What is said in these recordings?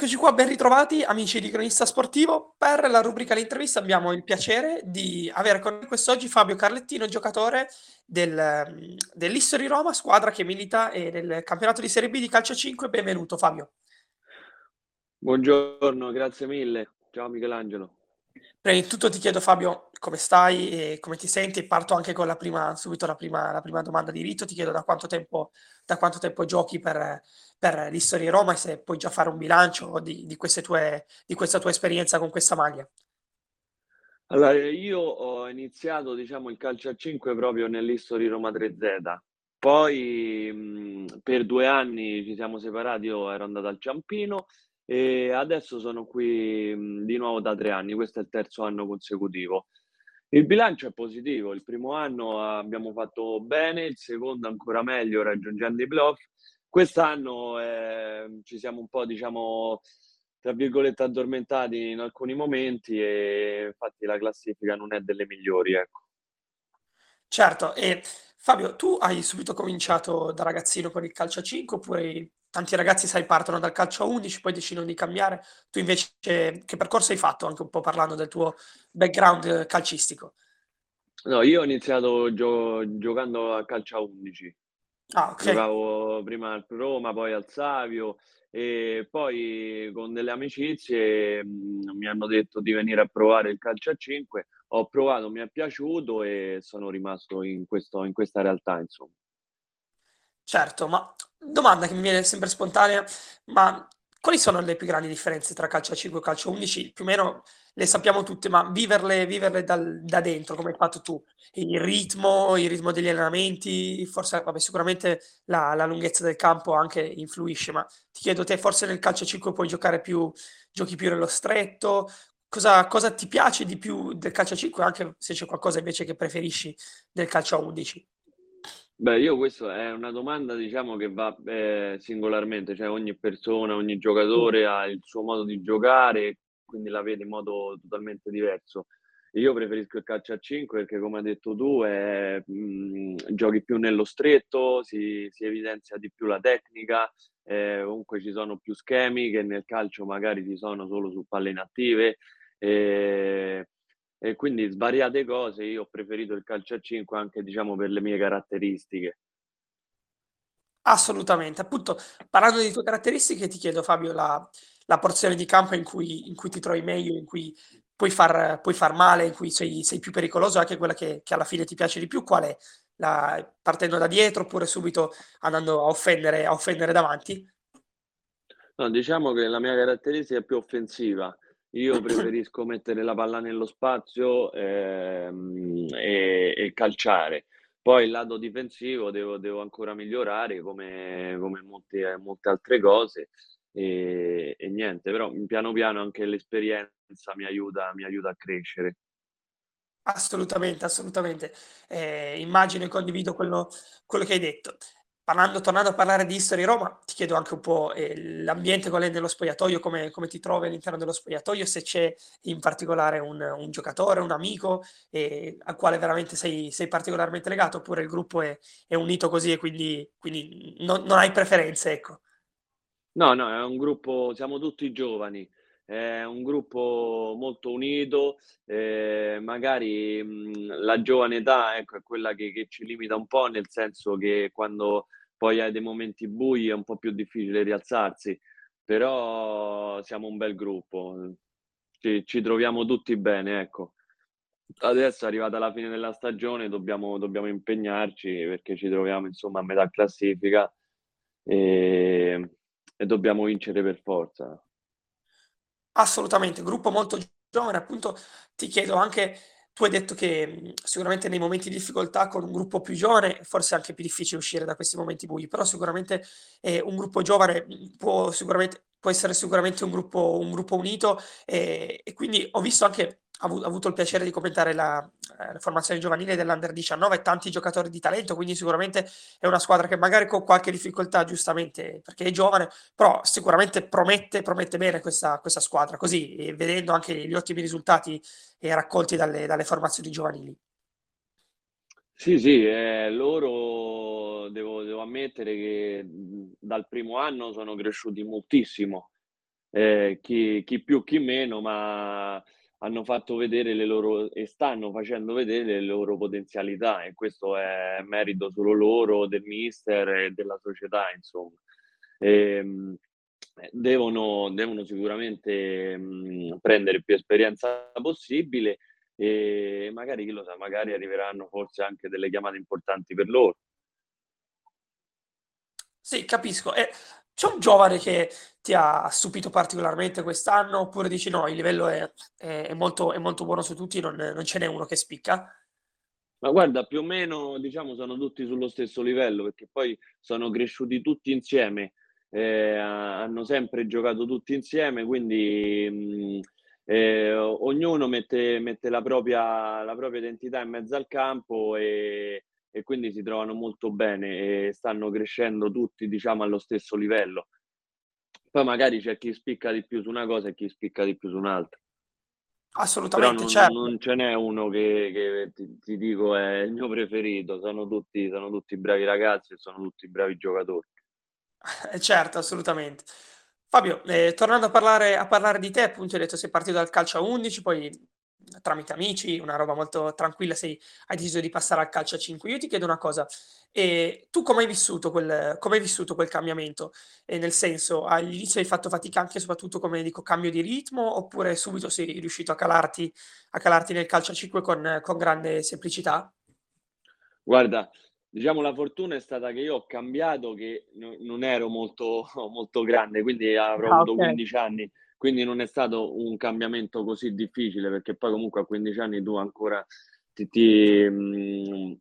Eccoci qua, ben ritrovati amici di Cronista Sportivo. Per la rubrica L'intervista abbiamo il piacere di avere con noi quest'oggi Fabio Carlettino, giocatore del, dell'History Roma, squadra che milita nel campionato di Serie B di calcio 5. Benvenuto Fabio. Buongiorno, grazie mille. Ciao Michelangelo. Prima di tutto ti chiedo Fabio come stai e come ti senti. Parto anche con la prima, subito la prima, la prima domanda di rito. Ti chiedo da quanto tempo, da quanto tempo giochi per, per l'Historia Roma e se puoi già fare un bilancio di, di, tue, di questa tua esperienza con questa maglia. Allora, io ho iniziato diciamo, il calcio a 5 proprio nell'History Roma 3Z. Poi mh, per due anni ci siamo separati, io ero andato al Ciampino e adesso sono qui di nuovo da tre anni, questo è il terzo anno consecutivo. Il bilancio è positivo, il primo anno abbiamo fatto bene, il secondo ancora meglio raggiungendo i playoff. Quest'anno eh, ci siamo un po', diciamo, tra virgolette addormentati in alcuni momenti e infatti la classifica non è delle migliori, ecco. Certo, e Fabio, tu hai subito cominciato da ragazzino con il calcio a 5 oppure tanti ragazzi, sai, partono dal calcio a 11, poi decidono di cambiare. Tu invece che percorso hai fatto, anche un po' parlando del tuo background calcistico? No, io ho iniziato gio- giocando a calcio a 11. Ah, ok. Giocavo prima al Roma, poi al Savio e poi con delle amicizie mh, mi hanno detto di venire a provare il calcio a 5. Ho provato, mi è piaciuto e sono rimasto in, questo, in questa realtà, insomma. Certo, ma domanda che mi viene sempre spontanea, ma quali sono le più grandi differenze tra calcio a 5 e calcio a 11? Più o meno le sappiamo tutte, ma viverle, viverle dal- da dentro, come hai fatto tu, il ritmo, il ritmo degli allenamenti, forse, vabbè, sicuramente la, la lunghezza del campo anche influisce, ma ti chiedo te, forse nel calcio a 5 puoi giocare più, giochi più nello stretto, cosa, cosa ti piace di più del calcio a 5, anche se c'è qualcosa invece che preferisci del calcio a 11? Beh, io questo è una domanda, diciamo, che va eh, singolarmente, cioè ogni persona, ogni giocatore ha il suo modo di giocare, quindi la vede in modo totalmente diverso. Io preferisco il calcio a 5 perché, come hai detto tu, è, mh, mm, giochi più nello stretto, si, si evidenzia di più la tecnica, eh, comunque ci sono più schemi che nel calcio magari ci sono solo su palle inattive. Eh, e quindi svariate cose, io ho preferito il calcio a 5 anche diciamo per le mie caratteristiche. Assolutamente. Appunto, parlando di tue caratteristiche, ti chiedo Fabio la, la porzione di campo in cui, in cui, ti trovi meglio, in cui puoi far, puoi far male, in cui sei, sei, più pericoloso, anche quella che, che, alla fine ti piace di più, qual è? La, partendo da dietro oppure subito andando a offendere, a offendere davanti? No, diciamo che la mia caratteristica è più offensiva io preferisco mettere la palla nello spazio ehm, e, e, calciare. Poi il lato difensivo devo, devo ancora migliorare come, come molte, molte, altre cose e, e, niente, però piano piano anche l'esperienza mi aiuta, mi aiuta a crescere. Assolutamente, assolutamente. Eh, immagino e condivido quello, quello che hai detto. Parlando, tornando a parlare di History Roma, ti chiedo anche un po' eh, l'ambiente qual è nello spogliatoio, come, come, ti trovi all'interno dello spogliatoio, se c'è in particolare un, un giocatore, un amico eh, al quale veramente sei, sei, particolarmente legato, oppure il gruppo è, è unito così e quindi, quindi non, non, hai preferenze, ecco. No, no, è un gruppo, siamo tutti giovani, è un gruppo molto unito, eh, magari mh, la giovane età ecco, è quella che, che ci limita un po', nel senso che quando poi hai dei momenti bui è un po' più difficile rialzarsi, però siamo un bel gruppo, ci, ci troviamo tutti bene, ecco. Adesso è arrivata la fine della stagione, dobbiamo, dobbiamo impegnarci perché ci troviamo insomma a metà classifica e, e dobbiamo vincere per forza. Assolutamente, gruppo molto giovane, appunto ti chiedo anche tu hai detto che, sicuramente nei momenti di difficoltà con un gruppo più giovane, forse è anche più difficile uscire da questi momenti bui, però sicuramente, ehm, un gruppo giovane, può sicuramente può essere sicuramente un gruppo un gruppo unito, ehm, e quindi ho visto anche avu avuto il piacere di commentare la, ehm, la formazione giovanile dell'Under 19, tanti giocatori di talento, quindi sicuramente è una squadra che magari con qualche difficoltà, giustamente perché è giovane, però sicuramente promette promette bene questa questa squadra, così, ehm, vedendo anche gli ottimi risultati, ehm, raccolti dalle dalle formazioni giovanili. Sì, sì, eh, loro devo, devo ammettere che dal primo anno sono cresciuti moltissimo eh, chi, chi più, chi meno, ma hanno fatto vedere le loro e stanno facendo vedere le loro potenzialità e questo è merito solo loro, del mister e della società, insomma. E, ehm, devono, devono sicuramente mh, prendere più esperienza possibile e magari, chi lo sa, magari arriveranno forse anche delle chiamate importanti per loro. Sì, capisco. E c'è un giovane che ti ha stupito particolarmente quest'anno oppure dici no, il livello è, è, è molto, è molto buono su tutti, non, non ce n'è uno che spicca? Ma guarda, più o meno diciamo sono tutti sullo stesso livello perché poi sono cresciuti tutti insieme, eh, hanno sempre giocato tutti insieme, quindi eh, ognuno mette, mette la, propria, la, propria, identità in mezzo al campo e, e, quindi si trovano molto bene e stanno crescendo tutti diciamo allo stesso livello. Poi magari c'è chi spicca di più su una cosa e chi spicca di più su un'altra. Assolutamente, non, certo. non ce n'è uno che, che ti, ti, dico è il mio preferito, sono tutti, sono tutti bravi ragazzi e sono tutti bravi giocatori. Eh, certo, assolutamente. Fabio, eh, tornando a parlare, a parlare, di te, appunto hai detto sei partito dal calcio a 11, poi tramite amici, una roba molto tranquilla, sei, hai deciso di passare al calcio a 5. Io ti chiedo una cosa, e tu come hai vissuto quel, vissuto quel cambiamento? E nel senso, all'inizio hai fatto fatica anche soprattutto, come dico, cambio di ritmo, oppure subito sei riuscito a calarti, a calarti nel calcio a 5 con, con grande semplicità? Guarda, diciamo la fortuna è stata che io ho cambiato che no, non ero molto, molto grande, quindi avrò ah, avuto okay. 15 anni, quindi non è stato un cambiamento così difficile perché poi comunque a 15 anni tu ancora ti, ti, mh, mm,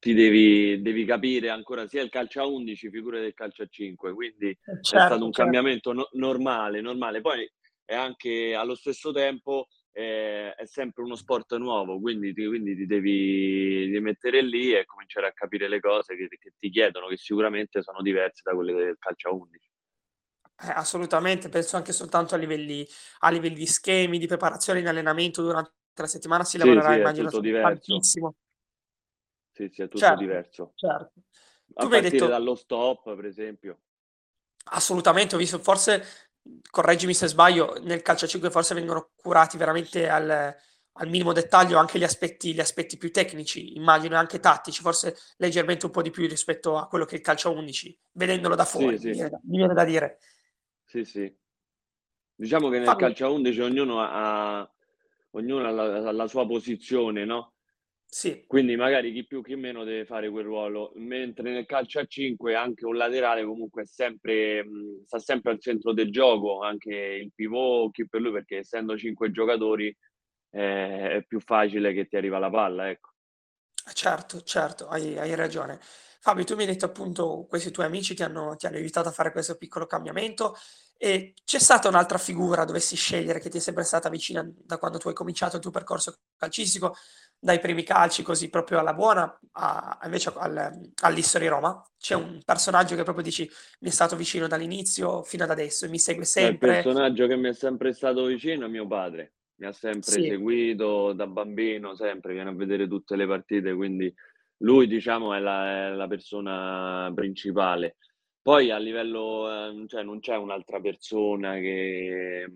ti devi, devi, capire ancora sia il calcio a 11, figure del calcio a 5, quindi certo, è stato un certo. cambiamento no, normale, normale. Poi è anche allo stesso tempo eh, è sempre uno sport nuovo, quindi ti, quindi ti devi, devi, mettere lì e cominciare a capire le cose che, che, ti chiedono, che sicuramente sono diverse da quelle del calcio a 11. Eh, assolutamente, penso anche soltanto a livelli, a livelli di schemi, di preparazione in allenamento durante la settimana si lavorerà, sì, immagino, tantissimo. Sì, sì, è tutto certo, diverso. Certo. A tu partire detto... dallo stop, per esempio. Assolutamente, ho visto, forse, correggimi se sbaglio, nel calcio a 5 forse vengono curati veramente al, al minimo dettaglio anche gli aspetti, gli aspetti, più tecnici, immagino, anche tattici, forse leggermente un po' di più rispetto a quello che è il calcio a 11, vedendolo da fuori, sì, mi, viene, mi, viene, da dire. Sì, sì. Diciamo che nel Fammi. calcio a 11 ognuno ha, ognuno ha la, la sua posizione, no? Sì. Quindi magari chi più chi meno deve fare quel ruolo, mentre nel calcio a 5 anche un laterale comunque è sempre, mh, sta sempre al centro del gioco, anche il pivot, chi per lui, perché essendo 5 giocatori eh, è più facile che ti arriva la palla, ecco. Certo, certo, hai, hai ragione. Fabio, tu mi hai detto appunto questi tuoi amici ti hanno, ti hanno aiutato a fare questo piccolo cambiamento e c'è stata un'altra figura, dovessi scegliere, che ti è sempre stata vicina da quando tu hai cominciato il tuo percorso calcistico, dai primi calci così proprio alla buona, a, invece al, all'History Roma. C'è un personaggio che proprio dici mi è stato vicino dall'inizio fino ad adesso e mi segue sempre. Il personaggio che mi è sempre stato vicino è mio padre, mi ha sempre sì. seguito da bambino, sempre, viene a vedere tutte le partite, quindi lui diciamo è la, è la persona principale. Poi a livello, eh, cioè non c'è un'altra persona che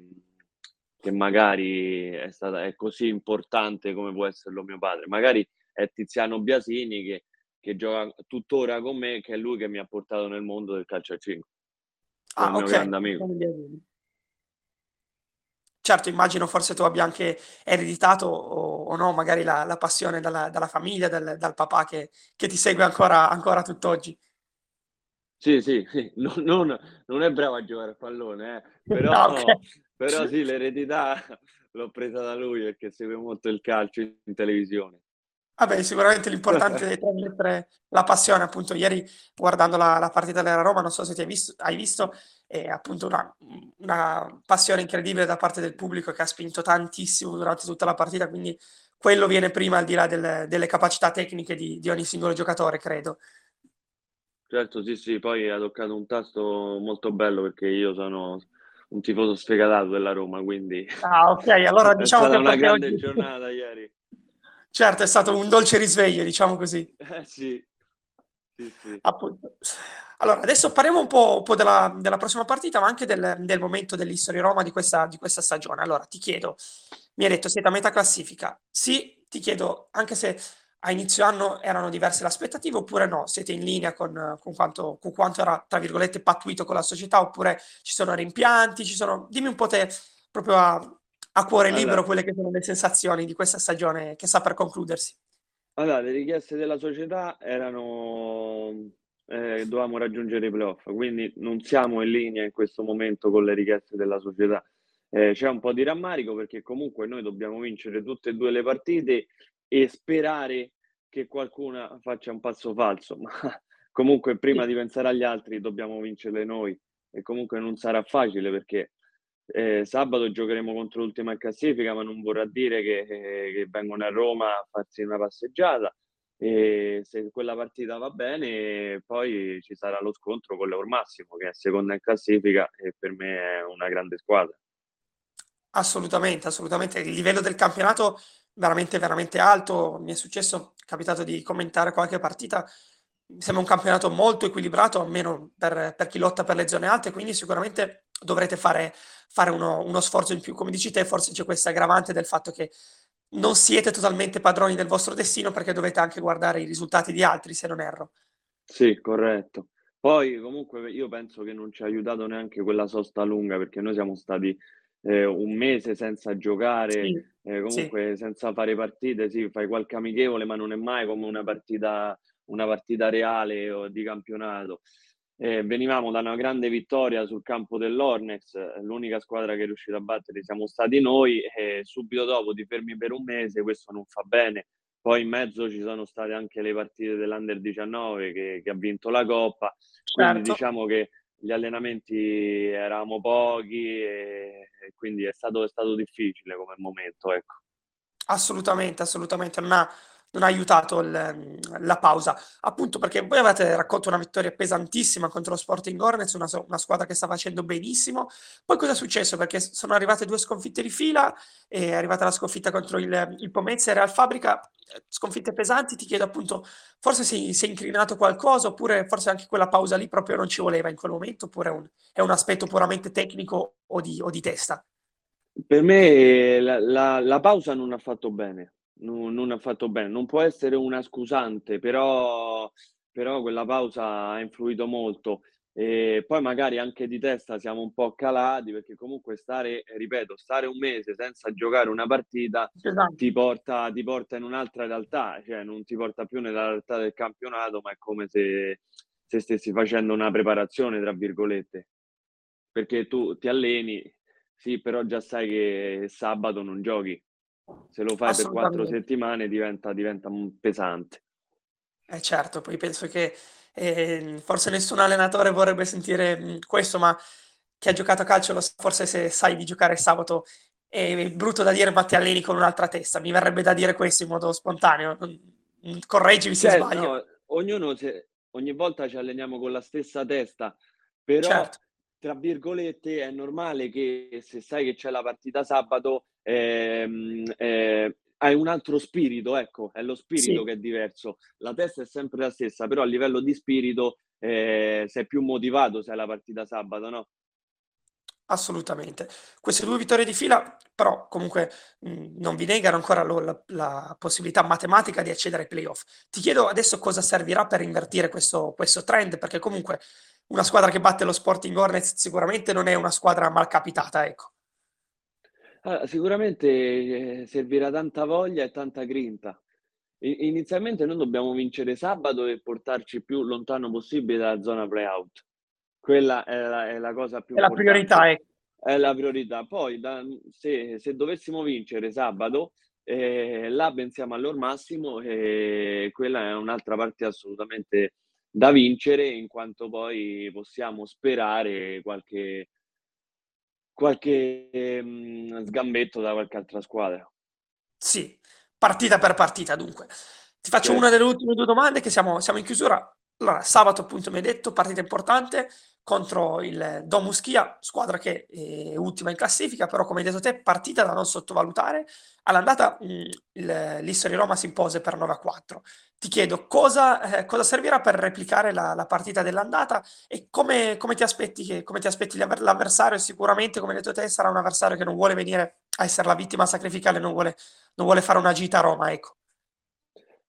che magari è, stata, è così importante come può esserlo mio padre. Magari è Tiziano Biasini che, che gioca tuttora con me, che è lui che mi ha portato nel mondo del calcio a 5. Ah, ok. Certo, immagino forse tu abbia anche ereditato o, o no, magari la, la passione dalla, dalla famiglia, dal, dal, papà che, che ti segue ancora, ancora tutt'oggi. Sì, sì, sì. Non, non, non, è bravo a giocare a pallone, eh. però, ah, okay. però sì, l'eredità l'ho presa da lui perché segue molto il calcio in televisione. Vabbè, sicuramente l'importante è trasmettere la passione, appunto, ieri guardando la, la partita della Roma, non so se ti hai visto, hai visto è appunto una, una, passione incredibile da parte del pubblico che ha spinto tantissimo durante tutta la partita, quindi quello viene prima al di là del, delle capacità tecniche di, di ogni singolo giocatore, credo. Certo, sì, sì, poi ha toccato un tasto molto bello perché io sono un tifoso sfegatato della Roma, quindi ah, ok, allora diciamo è stata una grande oggi... giornata ieri. Certo, è stato un dolce risveglio, diciamo così. Eh, sì. Sì, sì. Appunto. Allora, adesso parliamo un po', un po della, della, prossima partita, ma anche del, del momento dell'History Roma di questa, di questa, stagione. Allora, ti chiedo, mi hai detto siete a metà classifica. Sì, ti chiedo, anche se a inizio anno erano diverse le aspettative oppure no? Siete in linea con, con, quanto, con quanto, era, tra virgolette, pattuito con la società oppure ci sono rimpianti? Ci sono... Dimmi un po' te, proprio a, a cuore libero, allora. quelle che sono le sensazioni di questa stagione che sta per concludersi. Allora, le richieste della società erano eh, dovevamo raggiungere i playoff, quindi non siamo in linea in questo momento con le richieste della società. Eh, c'è un po' di rammarico perché comunque noi dobbiamo vincere tutte e due le partite e sperare che qualcuna faccia un passo falso, ma comunque prima di pensare agli altri dobbiamo vincerle noi e comunque non sarà facile perché eh, sabato giocheremo contro l'ultima classifica, ma non vorrà dire che, eh, che vengono a Roma a farsi una passeggiata e se quella partita va bene poi ci sarà lo scontro con l'Eur Massimo che è seconda in classifica e per me è una grande squadra. Assolutamente, assolutamente. Il livello del campionato veramente, veramente alto. Mi è successo, è capitato di commentare qualche partita. Mi sembra un campionato molto equilibrato, almeno per, per chi lotta per le zone alte, quindi sicuramente dovrete fare, fare uno, uno, sforzo in più. Come dici te, forse c'è questa aggravante del fatto che non siete totalmente padroni del vostro destino perché dovete anche guardare i risultati di altri, se non erro. Sì, corretto. Poi comunque io penso che non ci ha aiutato neanche quella sosta lunga perché noi siamo stati eh, un mese senza giocare, sì, eh, comunque sì. senza fare partite, sì, fai qualche amichevole, ma non è mai come una partita, una partita reale o di campionato. Eh, venivamo da una grande vittoria sul campo dell'Ornex, l'unica squadra che è riuscita a battere siamo stati noi e subito dopo ti fermi per un mese, questo non fa bene. Poi in mezzo ci sono state anche le partite dell'Under 19 che, che ha vinto la Coppa, quindi certo. diciamo che gli allenamenti eravamo pochi e, e quindi è stato, è stato, difficile come momento. Ecco. Assolutamente, assolutamente. Ha, non ha aiutato il, la pausa, appunto perché voi avete raccolto una vittoria pesantissima contro lo Sporting Hornets, una, una, squadra che sta facendo benissimo. Poi cosa è successo? Perché sono arrivate due sconfitte di fila, è arrivata la sconfitta contro il, il Pomezia e Real Fabrica, sconfitte pesanti, ti chiedo appunto, forse si, si, è incriminato qualcosa oppure forse anche quella pausa lì proprio non ci voleva in quel momento oppure è un, è un aspetto puramente tecnico o di, o di testa? Per me la, la, la pausa non ha fatto bene non, non ha fatto bene. Non può essere una scusante, però, però quella pausa ha influito molto. E poi magari anche di testa siamo un po' calati perché comunque stare, ripeto, stare un mese senza giocare una partita esatto. ti, porta, ti porta in un'altra realtà, cioè non ti porta più nella realtà del campionato, ma è come se, se stessi facendo una preparazione, tra virgolette, perché tu ti alleni, sì, però già sai che sabato non giochi, se lo fai per quattro settimane diventa, diventa pesante. Eh certo, poi penso che eh, forse nessun allenatore vorrebbe sentire mm, questo, ma chi ha giocato a calcio lo sa, forse se sai di giocare sabato è brutto da dire ma ti alleni con un'altra testa, mi verrebbe da dire questo in modo spontaneo, correggimi se certo, sbaglio. No, ognuno, se, ogni volta ci alleniamo con la stessa testa, però certo. tra virgolette è normale che se sai che c'è la partita sabato ehm, eh, hai un altro spirito, ecco, è lo spirito sì. che è diverso. La testa è sempre la stessa, però a livello di spirito eh, sei più motivato se hai la partita sabato, no? Assolutamente. Queste due vittorie di fila, però, comunque mh, mhmm, non vi negano ancora lo, la, la, possibilità matematica di accedere ai playoff. Ti chiedo adesso cosa servirà per invertire questo, questo trend, perché comunque una squadra che batte lo Sporting Hornets sicuramente non è una squadra malcapitata, ecco. Ah, sicuramente, ehm, servirà tanta voglia e tanta grinta. I inizialmente noi dobbiamo vincere sabato e portarci più lontano possibile dalla zona play-out. Quella è la è la cosa più È la priorità, ecco. È la priorità. Poi da se se dovessimo vincere sabato, ehm, là pensiamo al loro massimo e quella è un'altra partita assolutamente da vincere, in quanto poi possiamo sperare qualche qualche mh, sgambetto da qualche altra squadra. Sì, partita per partita dunque. Ti faccio sì. una delle ultime due domande che siamo, siamo in chiusura. Allora, sabato appunto mi hai detto, partita importante contro il Domuschia, squadra che è ultima in classifica, però come hai detto te, partita da non sottovalutare. All'andata l'History Roma si impose per 9 a 4. Ti chiedo cosa, eh, cosa servirà per replicare la, la partita dell'andata e come, come, ti aspetti, come ti aspetti l'avversario? Sicuramente, come hai detto te, sarà un avversario che non vuole venire a essere la vittima sacrificale, non vuole, non vuole fare una gita a Roma, ecco.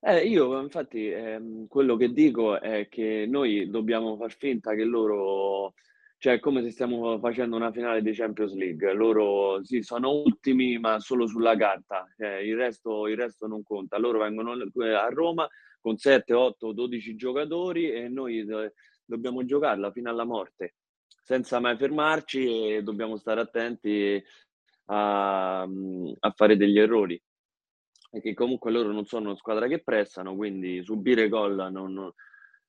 Eh, io infatti ehm, quello che dico è che noi dobbiamo far finta che loro, cioè come se stiamo facendo una finale di Champions League, loro sì, sono ultimi ma solo sulla carta, cioè, il, resto, il resto non conta, loro vengono a Roma con 7, 8, 12 giocatori e noi do- dobbiamo giocarla fino alla morte, senza mai fermarci e dobbiamo stare attenti a, a fare degli errori perché comunque loro non sono una squadra che pressano, quindi subire gol non,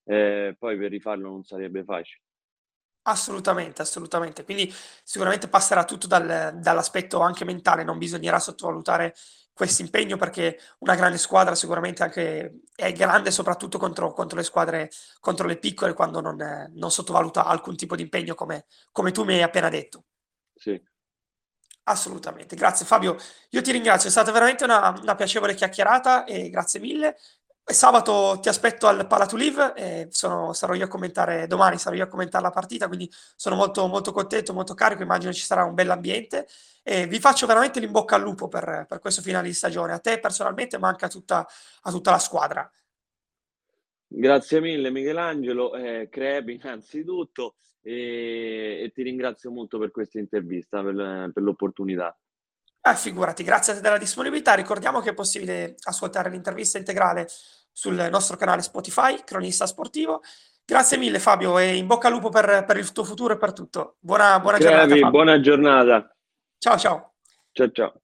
eh, poi per rifarlo non sarebbe facile. Assolutamente, assolutamente. Quindi sicuramente passerà tutto dal, dall'aspetto anche mentale, non bisognerà sottovalutare questo impegno perché una grande squadra sicuramente anche è grande soprattutto contro, contro le squadre, contro le piccole quando non, non sottovaluta alcun tipo di impegno come, come tu mi hai appena detto. Sì. Assolutamente, grazie Fabio. Io ti ringrazio, è stata veramente una, una piacevole chiacchierata e grazie mille. Sabato ti aspetto al Palatuliv e sono, sarò io a commentare domani, sarò io a commentare la partita, quindi sono molto, molto contento, molto carico, immagino ci sarà un bell'ambiente e vi faccio veramente l'in bocca al lupo per, per questo finale di stagione, a te personalmente ma anche a tutta, a tutta la squadra. Grazie mille Michelangelo, eh, Crepi innanzitutto e, e, ti ringrazio molto per questa intervista, per, per l'opportunità. Eh, figurati, grazie della disponibilità. Ricordiamo che è possibile ascoltare l'intervista integrale sul nostro canale Spotify, Cronista Sportivo. Grazie mille Fabio e in bocca al lupo per, per il tuo futuro e per tutto. Buona, buona Crepi, giornata. Fabio. Buona giornata. Ciao ciao. Ciao ciao.